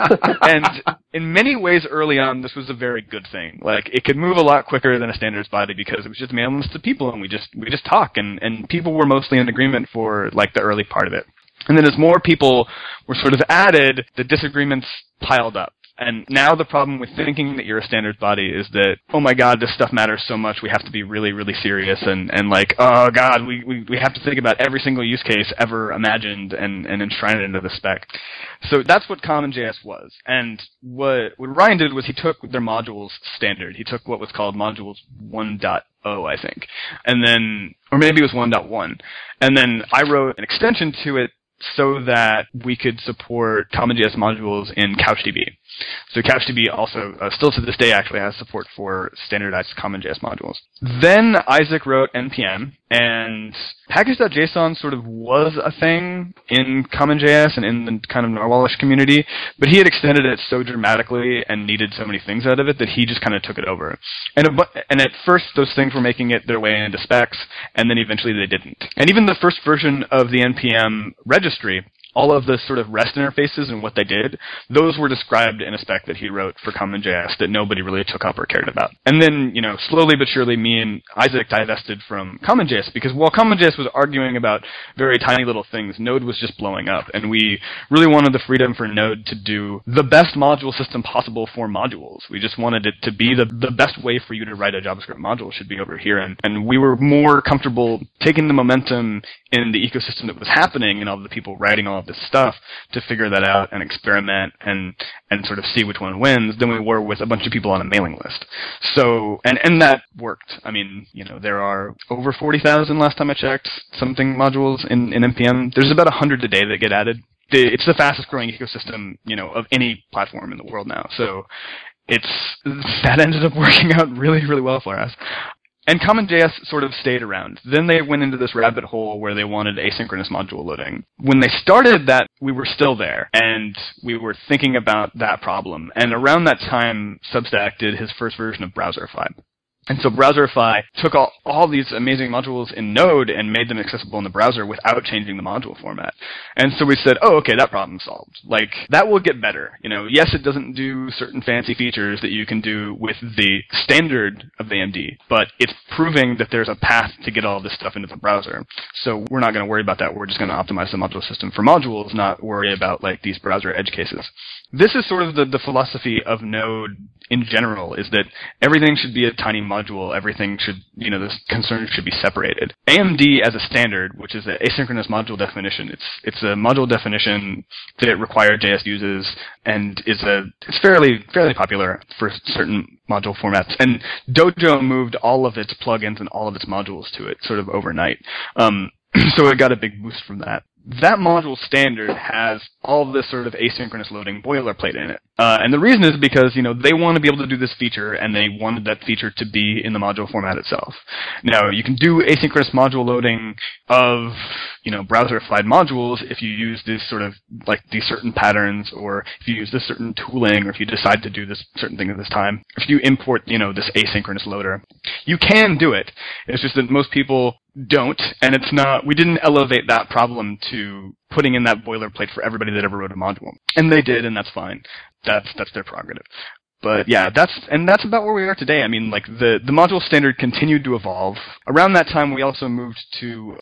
um, and in many ways early on this was a very good thing. Like it could move a lot quicker than a standards body because it was just mailing list of people and we just we just talk and and people were mostly in agreement for like the early part of it. And then as more people were sort of added, the disagreements piled up. And now the problem with thinking that you're a standards body is that, oh my god, this stuff matters so much, we have to be really, really serious and, and like, oh god, we, we, we have to think about every single use case ever imagined and, and enshrine it into the spec. So that's what CommonJS was. And what, what Ryan did was he took their modules standard. He took what was called modules 1.0, I think. And then, or maybe it was 1.1. And then I wrote an extension to it so that we could support CommonJS modules in CouchDB. So CouchDB also, uh, still to this day, actually has support for standardized CommonJS modules. Then Isaac wrote NPM, and package.json sort of was a thing in CommonJS and in the kind of Narwhalish community, but he had extended it so dramatically and needed so many things out of it that he just kind of took it over. And, and at first, those things were making it their way into specs, and then eventually they didn't. And even the first version of the NPM registry all of the sort of REST interfaces and what they did, those were described in a spec that he wrote for CommonJS that nobody really took up or cared about. And then, you know, slowly but surely me and Isaac divested from CommonJS because while CommonJS was arguing about very tiny little things, Node was just blowing up. And we really wanted the freedom for Node to do the best module system possible for modules. We just wanted it to be the, the best way for you to write a JavaScript module should be over here. And, and we were more comfortable taking the momentum in the ecosystem that was happening and all the people writing all this stuff to figure that out and experiment and and sort of see which one wins than we were with a bunch of people on a mailing list. So and and that worked. I mean, you know, there are over forty thousand last time I checked something modules in in npm. There's about hundred a day that get added. It's the fastest growing ecosystem, you know, of any platform in the world now. So it's that ended up *laughs* working out really, really well for us. And CommonJS sort of stayed around. Then they went into this rabbit hole where they wanted asynchronous module loading. When they started that, we were still there, and we were thinking about that problem. And around that time, Substack did his first version of Browserify. And so Browserify took all, all these amazing modules in Node and made them accessible in the browser without changing the module format. And so we said, oh, okay, that problem's solved. Like, that will get better. You know, yes, it doesn't do certain fancy features that you can do with the standard of AMD, but it's proving that there's a path to get all this stuff into the browser. So we're not going to worry about that. We're just going to optimize the module system for modules, not worry about, like, these browser edge cases. This is sort of the, the philosophy of Node in general, is that everything should be a tiny module module, everything should, you know, the concerns should be separated. AMD as a standard, which is an asynchronous module definition, it's it's a module definition that Require.js uses and is a it's fairly fairly popular for certain module formats. And Dojo moved all of its plugins and all of its modules to it sort of overnight. Um, *clears throat* so it got a big boost from that that module standard has all this sort of asynchronous loading boilerplate in it. Uh, and the reason is because, you know, they want to be able to do this feature and they wanted that feature to be in the module format itself. Now, you can do asynchronous module loading of, you know, Browserified modules if you use these sort of, like, these certain patterns or if you use this certain tooling or if you decide to do this certain thing at this time. If you import, you know, this asynchronous loader. You can do it. It's just that most people don't, and it's not, we didn't elevate that problem to putting in that boilerplate for everybody that ever wrote a module. And they did, and that's fine. That's, that's their prerogative. But yeah, that's, and that's about where we are today. I mean, like, the, the module standard continued to evolve. Around that time, we also moved to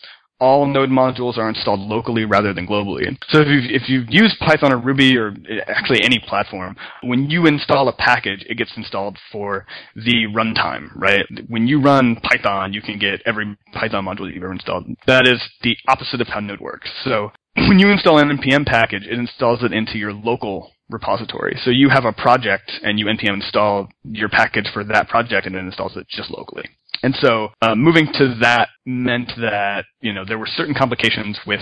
all node modules are installed locally rather than globally. So if you've, if you've used Python or Ruby or eh, actually any platform, when you install a package, it gets installed for the runtime, right? When you run Python, you can get every Python module that you've ever installed. That is the opposite of how Node works. So *clears throat* when you install an npm package, it installs it into your local repository. So you have a project and you npm install your package for that project and it installs it just locally. And so uh, moving to that meant that you know there were certain complications with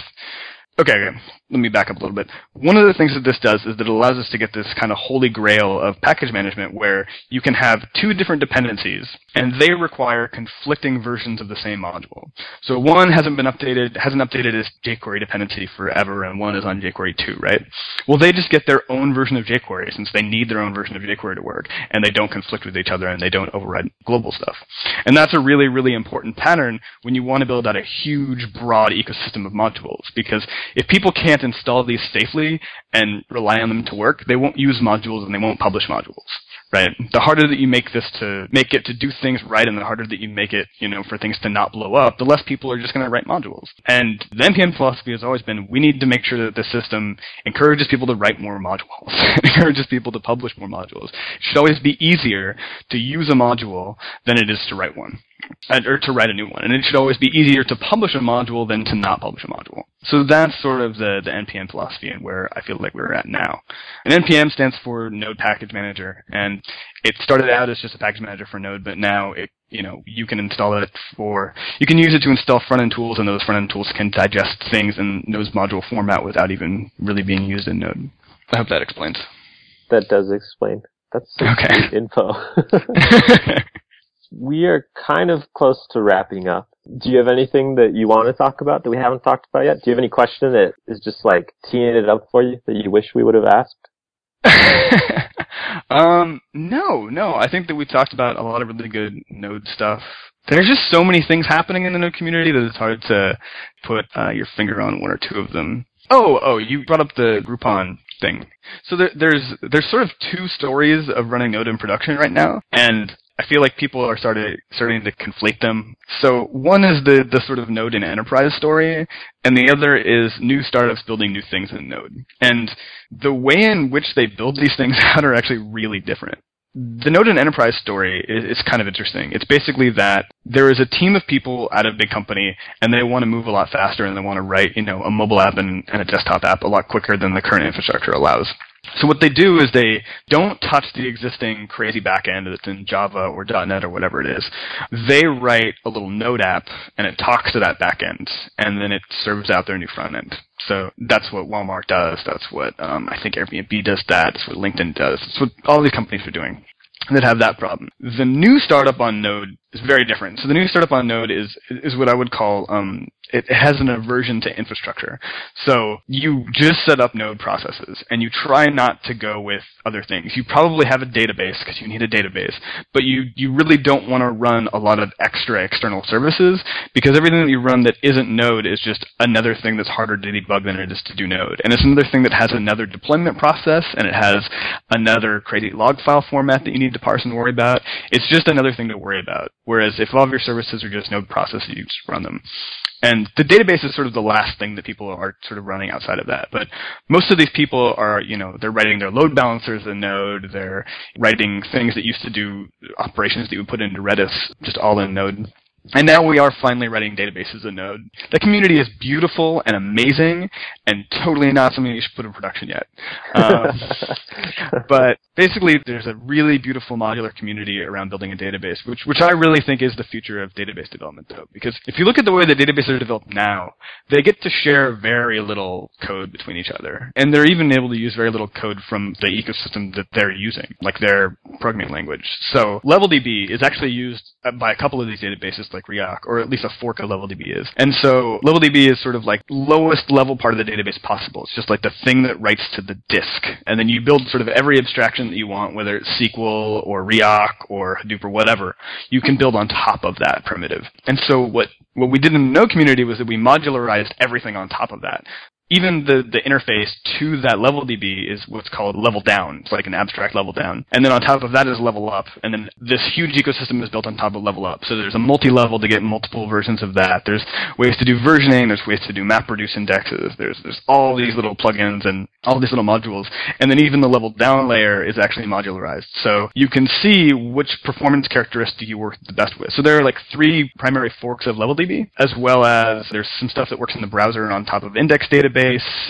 Okay, okay, let me back up a little bit. One of the things that this does is that it allows us to get this kind of holy grail of package management where you can have two different dependencies and they require conflicting versions of the same module. So one hasn't been updated, hasn't updated its jQuery dependency forever and one is on jQuery 2, right? Well, they just get their own version of jQuery since they need their own version of jQuery to work and they don't conflict with each other and they don't override global stuff. And that's a really, really important pattern when you want to build out a huge, broad ecosystem of modules because if people can't install these safely and rely on them to work, they won't use modules and they won't publish modules, right? The harder that you make this to make it to do things right and the harder that you make it, you know, for things to not blow up, the less people are just going to write modules. And the NPM philosophy has always been we need to make sure that the system encourages people to write more modules, *laughs* encourages people to publish more modules. It should always be easier to use a module than it is to write one or to write a new one. And it should always be easier to publish a module than to not publish a module. So that's sort of the, the NPM philosophy and where I feel like we're at now. And NPM stands for Node Package Manager. And it started out as just a package manager for Node, but now it, you know, you can install it for, you can use it to install front-end tools and those front-end tools can digest things in Node's module format without even really being used in Node. I hope that explains. That does explain. That's Okay. info. *laughs* *laughs* we are kind of close to wrapping up. Do you have anything that you want to talk about that we haven't talked about yet? Do you have any question that is just like teeing it up for you that you wish we would have asked? *laughs* um, no, no. I think that we talked about a lot of really good Node stuff. There's just so many things happening in the Node community that it's hard to put uh, your finger on one or two of them. Oh, oh, you brought up the Groupon thing. So there, there's there's sort of two stories of running Node in production right now, and I feel like people are started starting to conflate them. So one is the the sort of Node in enterprise story, and the other is new startups building new things in Node. And the way in which they build these things *laughs* out are actually really different. The Node in Enterprise story is, is kind of interesting. It's basically that there is a team of people at a big company and they want to move a lot faster and they want to write, you know, a mobile app and, and a desktop app a lot quicker than the current infrastructure allows. So what they do is they don't touch the existing crazy backend that's in Java or .NET or whatever it is. They write a little Node app and it talks to that backend and then it serves out their new front end. So that's what Walmart does. That's what um, I think Airbnb does. That. That's what LinkedIn does. That's what all these companies are doing that have that problem. The new startup on Node is very different. So the new startup on Node is is what I would call um, it has an aversion to infrastructure. So you just set up Node processes and you try not to go with other things. You probably have a database because you need a database, but you you really don't want to run a lot of extra external services because everything that you run that isn't Node is just another thing that's harder to debug than it is to do Node. And it's another thing that has another deployment process and it has another crazy log file format that you need to parse and worry about. It's just another thing to worry about. Whereas if all of your services are just Node processes, you just run them. And the database is sort of the last thing that people are sort of running outside of that. But most of these people are, you know, they're writing their load balancers in Node. They're writing things that used to do operations that you would put into Redis, just all in Node. And now we are finally writing databases in Node. The community is beautiful and amazing, and totally not something you should put in production yet. Um, *laughs* but basically, there's a really beautiful modular community around building a database, which which I really think is the future of database development, though. Because if you look at the way that databases are developed now, they get to share very little code between each other, and they're even able to use very little code from the ecosystem that they're using, like their programming language. So LevelDB is actually used by a couple of these databases like Riak, or at least a fork of LevelDB is. And so LevelDB is sort of like lowest level part of the database possible. It's just like the thing that writes to the disk. And then you build sort of every abstraction that you want, whether it's SQL or Riak or Hadoop or whatever, you can build on top of that primitive. And so what what we did in the Node community was that we modularized everything on top of that even the, the interface to that LevelDB is what's called level down. It's like an abstract level down. And then on top of that is level up. And then this huge ecosystem is built on top of level up. So there's a multi-level to get multiple versions of that. There's ways to do versioning. There's ways to do map reduce indexes. There's, there's all these little plugins and all these little modules. And then even the level down layer is actually modularized. So you can see which performance characteristic you work the best with. So there are like three primary forks of LevelDB, as well as there's some stuff that works in the browser and on top of index database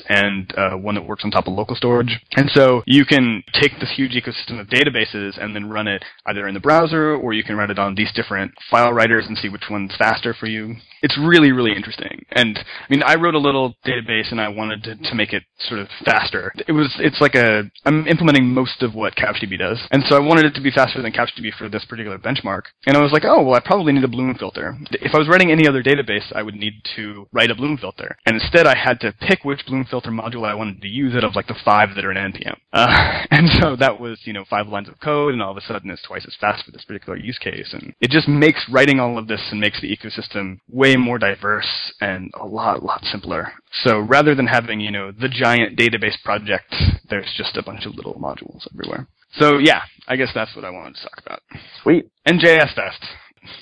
and uh, one that works on top of local storage. And so you can take this huge ecosystem of databases and then run it either in the browser or you can run it on these different file writers and see which one's faster for you. It's really, really interesting. And I mean, I wrote a little database and I wanted to, to make it sort of faster. It was, it's like a, I'm implementing most of what CouchDB does. And so I wanted it to be faster than CouchDB for this particular benchmark. And I was like, oh, well, I probably need a Bloom filter. If I was writing any other database, I would need to write a Bloom filter. And instead I had to pick which Bloom filter module I wanted to use out of like the five that are in NPM. Uh, *laughs* and so that was, you know, five lines of code and all of a sudden it's twice as fast for this particular use case. And it just makes writing all of this and makes the ecosystem way more diverse and a lot, lot simpler. So rather than having, you know, the giant database project, there's just a bunch of little modules everywhere. So yeah, I guess that's what I wanted to talk about. Sweet. And JS Fest.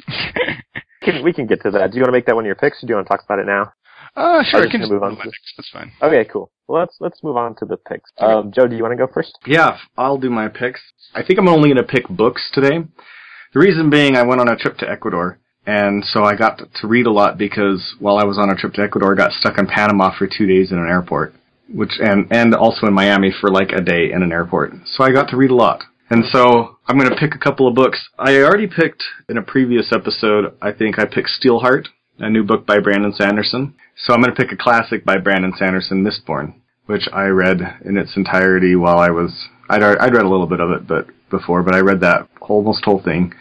*laughs* Can, we can get to that. Do you want to make that one of your picks, or do you want to talk about it now? Uh, sure. I'm I just can gonna just move on my to- picks. That's fine. Okay, cool. Well, let's let's move on to the picks. Um, Joe, do you want to go first? Yeah, I'll do my picks. I think I'm only going to pick books today. The reason being, I went on a trip to Ecuador, and so I got to read a lot because while I was on a trip to Ecuador, I got stuck in Panama for two days in an airport, which and and also in Miami for like a day in an airport. So I got to read a lot. And so I'm going to pick a couple of books. I already picked in a previous episode. I think I picked Steelheart, a new book by Brandon Sanderson. So I'm going to pick a classic by Brandon Sanderson, Mistborn which I read in its entirety while I was I'd I'd read a little bit of it but before, but I read that almost whole thing.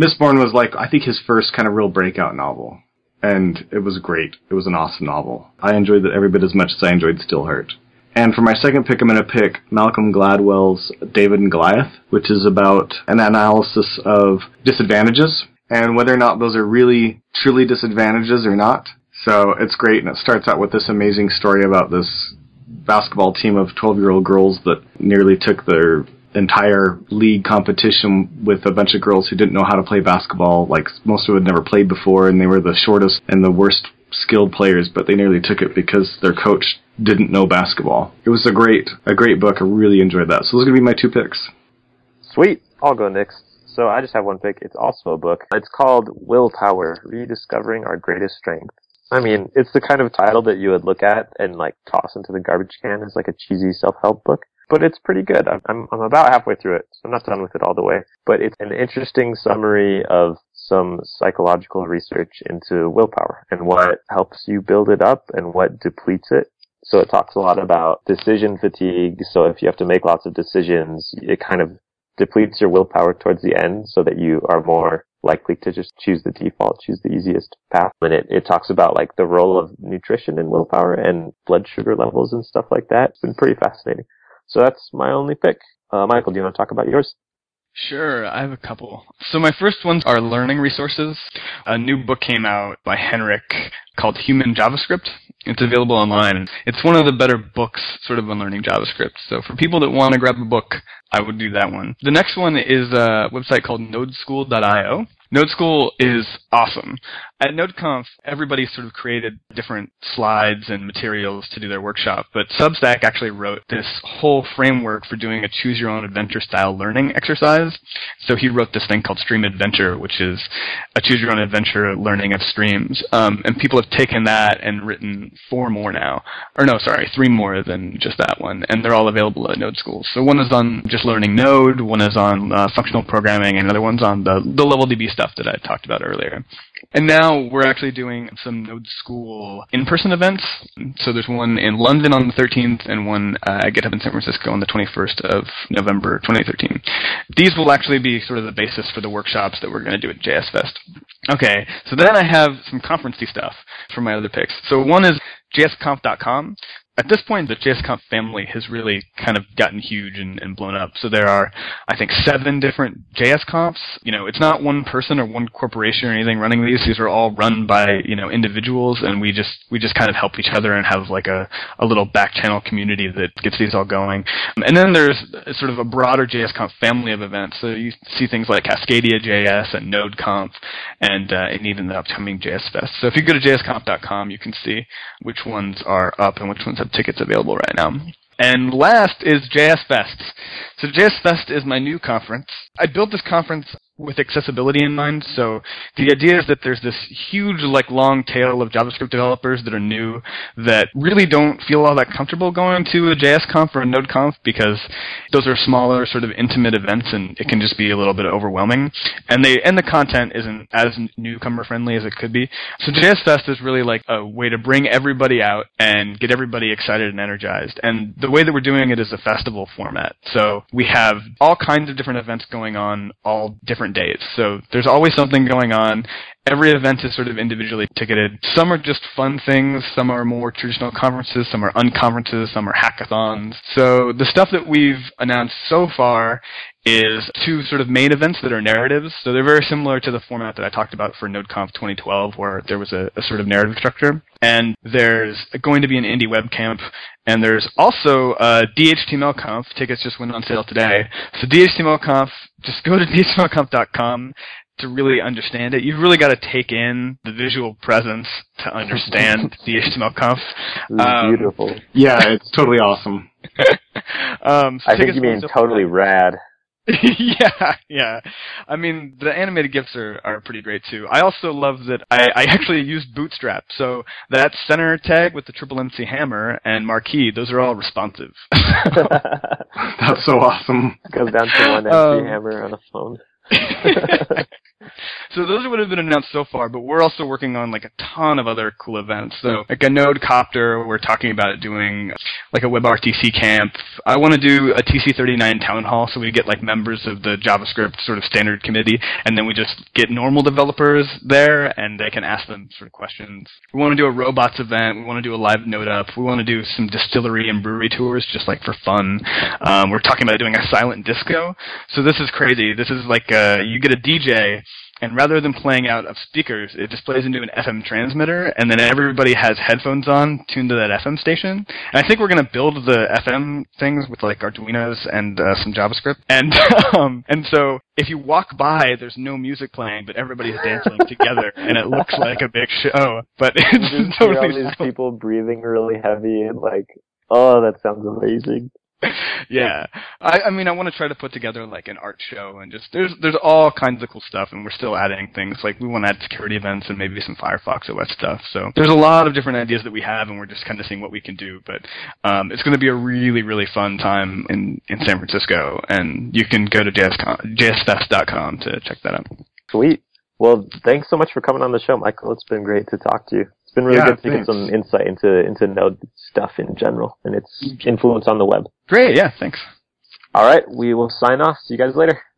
Mistborn was like I think his first kind of real breakout novel, and it was great. It was an awesome novel. I enjoyed it every bit as much as I enjoyed Steelheart. And for my second pick, I'm going to pick Malcolm Gladwell's David and Goliath, which is about an analysis of disadvantages and whether or not those are really truly disadvantages or not. So it's great, and it starts out with this amazing story about this basketball team of 12 year old girls that nearly took their entire league competition with a bunch of girls who didn't know how to play basketball. Like most of them had never played before, and they were the shortest and the worst skilled players, but they nearly took it because their coach didn't know basketball. It was a great, a great book. I really enjoyed that. So those are gonna be my two picks. Sweet. I'll go next. So I just have one pick. It's also a book. It's called Willpower: Rediscovering Our Greatest Strength. I mean, it's the kind of title that you would look at and like toss into the garbage can as like a cheesy self-help book. But it's pretty good. I'm, I'm, I'm about halfway through it, so I'm not done with it all the way. But it's an interesting summary of some psychological research into willpower and what helps you build it up and what depletes it. So it talks a lot about decision fatigue. So if you have to make lots of decisions, it kind of depletes your willpower towards the end so that you are more likely to just choose the default, choose the easiest path. And it, it talks about like the role of nutrition and willpower and blood sugar levels and stuff like that. It's been pretty fascinating. So that's my only pick. Uh, Mikeal, do you want to talk about yours? Sure, I have a couple. So my first ones are learning resources. A new book came out by Henrik called Human JavaScript. It's available online. It's one of the better books sort of on learning JavaScript. So for people that want to grab a book, I would do that one. The next one is a website called nodeschool.io. Node School is awesome. At NodeConf, everybody sort of created different slides and materials to do their workshop, but Substack actually wrote this whole framework for doing a choose your own adventure style learning exercise. So he wrote this thing called Stream Adventure, which is a choose your own adventure learning of streams. Um, and people have taken that and written four more now. Or no, sorry, three more than just that one. And they're all available at Node School. So one is on just learning Node, one is on uh, functional programming, and another one's on the, the LevelDB stuff that I talked about earlier. And now we're actually doing some Node School in-person events. So there's one in London on the 13th and one uh, at GitHub in San Francisco on the 21st of November 2013. These will actually be sort of the basis for the workshops that we're going to do at JS Fest. Okay, so then I have some conferencey stuff for my other picks. So one is jsconf.com. At this point, the JSConf family has really kind of gotten huge and, and blown up. So there are, I think, seven different JSConfs. You know, it's not one person or one corporation or anything running these. These are all run by, you know, individuals and we just, we just kind of help each other and have like a, a little back channel community that gets these all going. And then there's sort of a broader JSConf family of events. So you see things like Cascadia JS and NodeConf and, uh, and even the upcoming JS Fest. So if you go to jsconf.com, you can see which ones are up and which ones tickets available right now. And last is JS Fest. So JS Fest is my new conference. I built this conference with accessibility in mind. So the idea is that there's this huge, like, long tail of JavaScript developers that are new that really don't feel all that comfortable going to a JS conf or a Node conf because those are smaller, sort of intimate events, and it can just be a little bit overwhelming. And they and the content isn't as newcomer friendly as it could be. So JS Fest is really like a way to bring everybody out and get everybody excited and energized. And the way that we're doing it is a festival format. So we have all kinds of different events going on all different days. So there's always something going on every event is sort of individually ticketed. Some are just fun things, some are more traditional conferences, some are unconferences, some are hackathons. So the stuff that we've announced so far is two sort of main events that are narratives. So they're very similar to the format that I talked about for NodeConf 2012, where there was a, a sort of narrative structure. And there's going to be an indie web camp, and there's also a DHTMLConf. Tickets just went on sale today. So DHTMLConf, just go to *laughs* DHTMLConf.com to really understand it. You've really got to take in the visual presence to understand *laughs* DHTMLConf. This Um, beautiful. Yeah, it's totally awesome. *laughs* um, so I think you mean totally rad. *laughs* yeah, yeah. I mean, the animated GIFs are, are pretty great too. I also love that I, I actually used Bootstrap. So that center tag with the triple MC hammer and marquee, those are all responsive. *laughs* *laughs* That's so awesome. Goes down to one empty Um, hammer on a phone. So those would have been announced so far, but we're also working on like a ton of other cool events. So like a Node Copter, we're talking about doing like a WebRTC camp. I want to do a TC39 town hall, so we get like members of the JavaScript sort of standard committee, and then we just get normal developers there, and they can ask them sort of questions. We want to do a robots event. We want to do a live Node up. We want to do some distillery and brewery tours, just like for fun. Um, we're talking about doing a silent disco. So this is crazy. This is like uh, you get a DJ, and rather than playing out of speakers, it displays into an FM transmitter, and then everybody has headphones on tuned to that FM station. And I think we're gonna build the FM things with like Arduino's and uh, some JavaScript. And *laughs* um, and so if you walk by, there's no music playing, but everybody's dancing *laughs* together, and it looks like a big show. But You it's just hear all these people breathing really heavy and like, oh, that sounds amazing. *laughs* yeah, I, I mean, I want to try to put together like an art show and just there's there's all kinds of cool stuff, and we're still adding things like we want to add security events and maybe some Firefox OS stuff. So there's a lot of different ideas that we have, and we're just kind of seeing what we can do. But um, it's going to be a really really fun time in in San Francisco, and you can go to JSCon, jsfest.com to check that out. Sweet. Well, thanks so much for coming on the show, Mikeal. It's been great to talk to you. It's been really Yeah, good to get some insight into into Node stuff in general and its influence on the web. Great, yeah, thanks. All right, we will sign off. See you guys later.